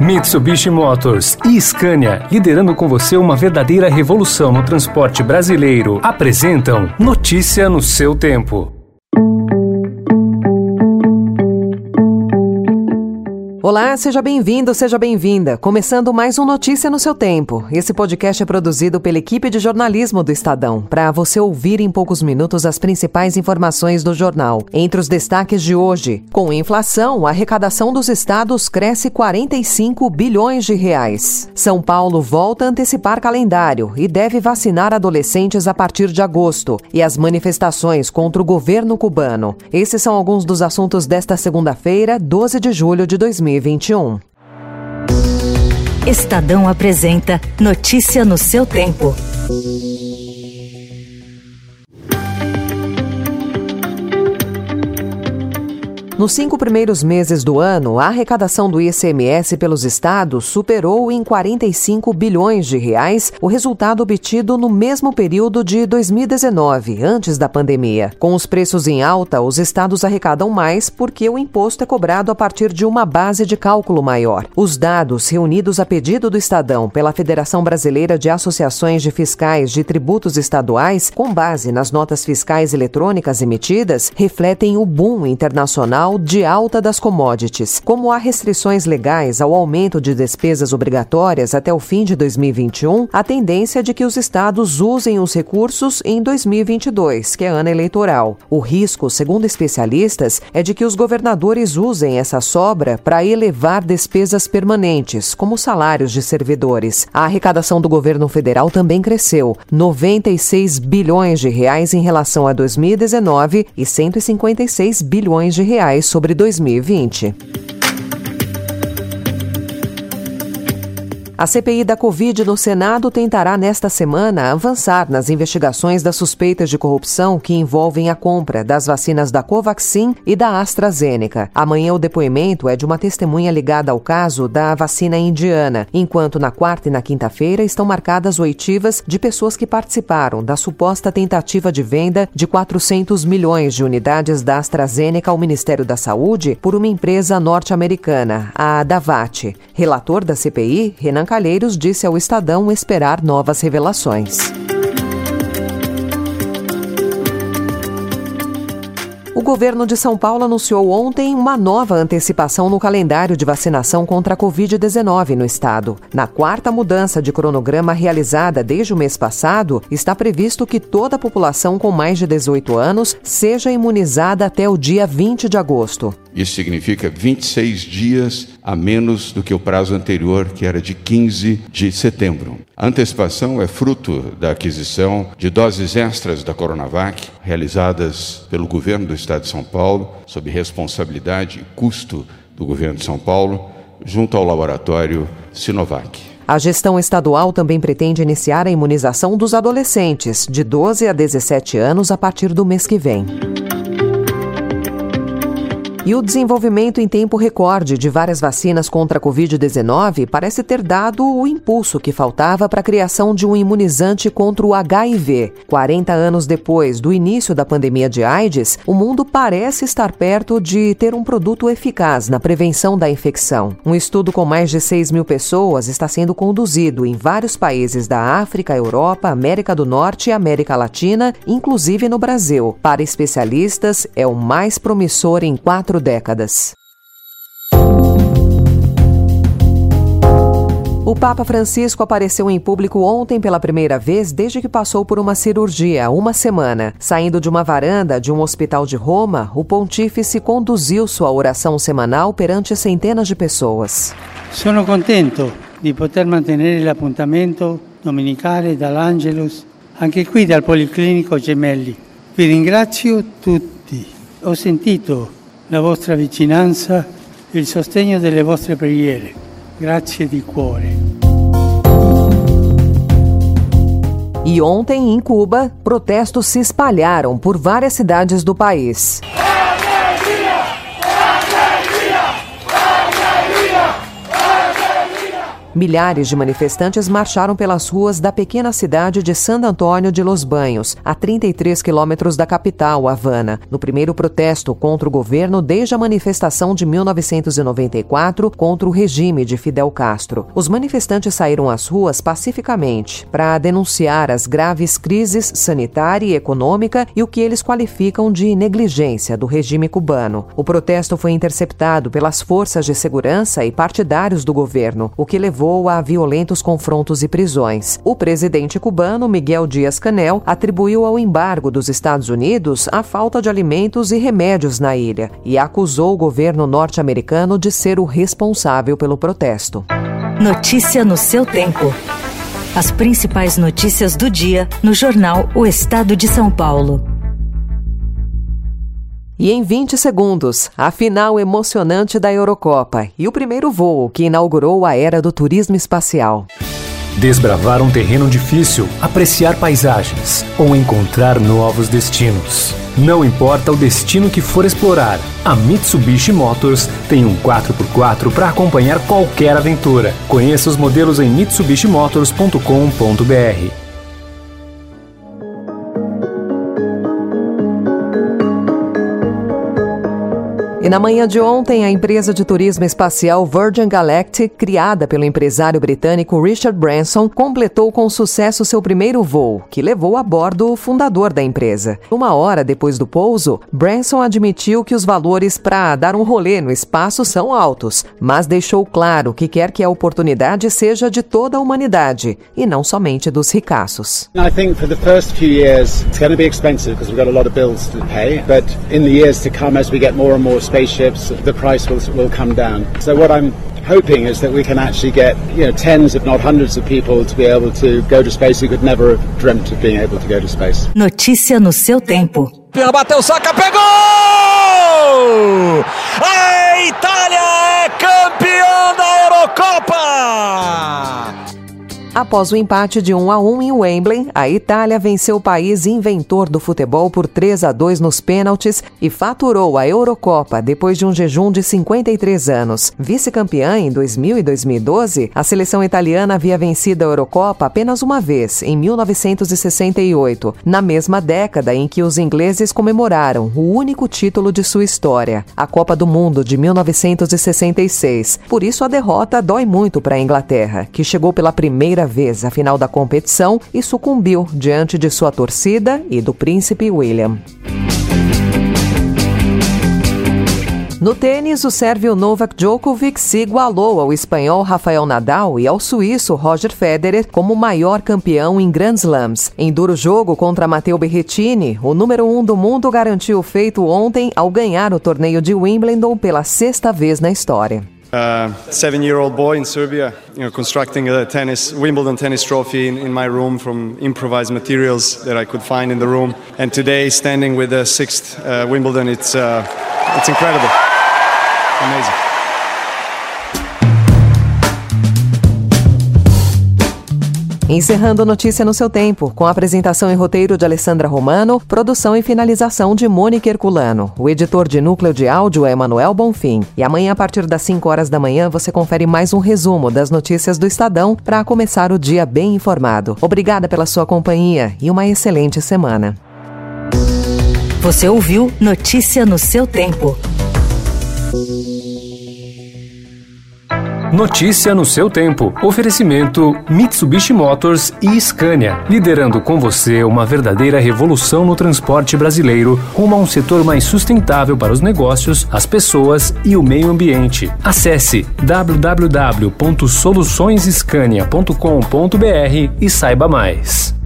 Mitsubishi Motors e Scania, liderando com você uma verdadeira revolução no transporte brasileiro, apresentam Notícia no seu tempo. Olá, seja bem-vindo, seja bem-vinda. Começando mais um Notícia no seu tempo. Esse podcast é produzido pela equipe de jornalismo do Estadão, para você ouvir em poucos minutos as principais informações do jornal. Entre os destaques de hoje, com inflação, a arrecadação dos estados cresce 45 bilhões de reais. São Paulo volta a antecipar calendário e deve vacinar adolescentes a partir de agosto. E as manifestações contra o governo cubano. Esses são alguns dos assuntos desta segunda-feira, 12 de julho de 2020. 2021. Estadão apresenta Notícia no seu tempo. Nos cinco primeiros meses do ano, a arrecadação do ICMS pelos estados superou em 45 bilhões de reais o resultado obtido no mesmo período de 2019, antes da pandemia. Com os preços em alta, os estados arrecadam mais porque o imposto é cobrado a partir de uma base de cálculo maior. Os dados reunidos a pedido do Estadão pela Federação Brasileira de Associações de Fiscais de Tributos Estaduais, com base nas notas fiscais eletrônicas emitidas, refletem o boom internacional de alta das commodities. Como há restrições legais ao aumento de despesas obrigatórias até o fim de 2021, a tendência é de que os estados usem os recursos em 2022, que é ano eleitoral. O risco, segundo especialistas, é de que os governadores usem essa sobra para elevar despesas permanentes, como salários de servidores. A arrecadação do governo federal também cresceu, 96 bilhões de reais em relação a 2019 e 156 bilhões de reais sobre 2020. A CPI da Covid no Senado tentará nesta semana avançar nas investigações das suspeitas de corrupção que envolvem a compra das vacinas da Covaxin e da AstraZeneca. Amanhã o depoimento é de uma testemunha ligada ao caso da vacina indiana, enquanto na quarta e na quinta-feira estão marcadas oitivas de pessoas que participaram da suposta tentativa de venda de 400 milhões de unidades da AstraZeneca ao Ministério da Saúde por uma empresa norte-americana, a Davat. Relator da CPI, Renan Calheiros disse ao Estadão esperar novas revelações. O governo de São Paulo anunciou ontem uma nova antecipação no calendário de vacinação contra a Covid-19 no estado. Na quarta mudança de cronograma realizada desde o mês passado, está previsto que toda a população com mais de 18 anos seja imunizada até o dia 20 de agosto. Isso significa 26 dias a menos do que o prazo anterior, que era de 15 de setembro. A antecipação é fruto da aquisição de doses extras da Coronavac, realizadas pelo governo do estado de São Paulo, sob responsabilidade e custo do governo de São Paulo, junto ao laboratório Sinovac. A gestão estadual também pretende iniciar a imunização dos adolescentes de 12 a 17 anos a partir do mês que vem. E o desenvolvimento em tempo recorde de várias vacinas contra a Covid-19 parece ter dado o impulso que faltava para a criação de um imunizante contra o HIV. 40 anos depois do início da pandemia de AIDS, o mundo parece estar perto de ter um produto eficaz na prevenção da infecção. Um estudo com mais de 6 mil pessoas está sendo conduzido em vários países da África, Europa, América do Norte e América Latina, inclusive no Brasil. Para especialistas, é o mais promissor em quatro quatro décadas. O Papa Francisco apareceu em público ontem pela primeira vez desde que passou por uma cirurgia há uma semana. Saindo de uma varanda de um hospital de Roma, o pontífice conduziu sua oração semanal perante centenas de pessoas. Sono contento di poter mantenere l'appuntamento domenicale dall'Angelus anche qui dal Policlinico Gemelli. Vi ringrazio tutti. Ho sentito la vostra vicinanza e il sostegno delle vostre preghiere. Grazie di cuore. E ontem, em Cuba, protestos se espalharam por várias cidades do país. Milhares de manifestantes marcharam pelas ruas da pequena cidade de San Antônio de Los Banhos, a 33 quilômetros da capital, Havana, no primeiro protesto contra o governo desde a manifestação de 1994 contra o regime de Fidel Castro. Os manifestantes saíram às ruas pacificamente para denunciar as graves crises sanitária e econômica e o que eles qualificam de negligência do regime cubano. O protesto foi interceptado pelas forças de segurança e partidários do governo, o que levou a violentos confrontos e prisões. O presidente cubano, Miguel Dias-Canel, atribuiu ao embargo dos Estados Unidos a falta de alimentos e remédios na ilha e acusou o governo norte-americano de ser o responsável pelo protesto. Notícia no seu tempo. As principais notícias do dia no jornal O Estado de São Paulo. E em 20 segundos, a final emocionante da Eurocopa e o primeiro voo que inaugurou a era do turismo espacial. Desbravar um terreno difícil, apreciar paisagens ou encontrar novos destinos. Não importa o destino que for explorar, a Mitsubishi Motors tem um 4x4 para acompanhar qualquer aventura. Conheça os modelos em mitsubishimotors.com.br. E na manhã de ontem, a empresa de turismo espacial Virgin Galactic, criada pelo empresário britânico Richard Branson, completou com sucesso seu primeiro voo, que levou a bordo o fundador da empresa. Uma hora depois do pouso, Branson admitiu que os valores para dar um rolê no espaço são altos, mas deixou claro que quer que a oportunidade seja de toda a humanidade e não somente dos ricaços. I think for the first few years it's going to be expensive because we've got a lot of bills to pay, but in the years to come as we get more and more space spaceships, the price will, will come down. So what I'm hoping is that we can actually get you know tens, if not hundreds, of people to be able to go to space who could never have dreamt of being able to go to space. Notícia no seu tempo. Pena bateu, saca, pegou! A Itália é campeã da Eurocopa! Após o empate de 1 a 1 em Wembley, a Itália venceu o país inventor do futebol por 3 a 2 nos pênaltis e faturou a Eurocopa depois de um jejum de 53 anos. Vice-campeã em 2000 e 2012, a seleção italiana havia vencido a Eurocopa apenas uma vez, em 1968, na mesma década em que os ingleses comemoraram o único título de sua história, a Copa do Mundo de 1966. Por isso a derrota dói muito para a Inglaterra, que chegou pela primeira vez à final da competição e sucumbiu diante de sua torcida e do príncipe William. No tênis, o sérvio Novak Djokovic se igualou ao espanhol Rafael Nadal e ao suíço Roger Federer como maior campeão em Grand Slams. Em duro jogo contra Matteo Berrettini, o número um do mundo garantiu o feito ontem ao ganhar o torneio de Wimbledon pela sexta vez na história. Uh, seven-year-old boy in Serbia, you know, constructing a tennis Wimbledon tennis trophy in, in, my room from improvised materials that I could find in the room. And today, standing with the sixth uh, Wimbledon, it's uh, it's incredible, amazing. Encerrando notícia no seu tempo, com a apresentação e roteiro de Alessandra Romano, produção e finalização de Mônica Herculano. O editor de núcleo de áudio é Manuel Bonfim. E amanhã, a partir das 5 horas da manhã, você confere mais um resumo das notícias do Estadão para começar o dia bem informado. Obrigada pela sua companhia e uma excelente semana. Você ouviu Notícia no seu tempo. Notícia no seu tempo. Oferecimento Mitsubishi Motors e Scania, liderando com você uma verdadeira revolução no transporte brasileiro, rumo a um setor mais sustentável para os negócios, as pessoas e o meio ambiente. Acesse www.soluçõesescania.com.br e saiba mais.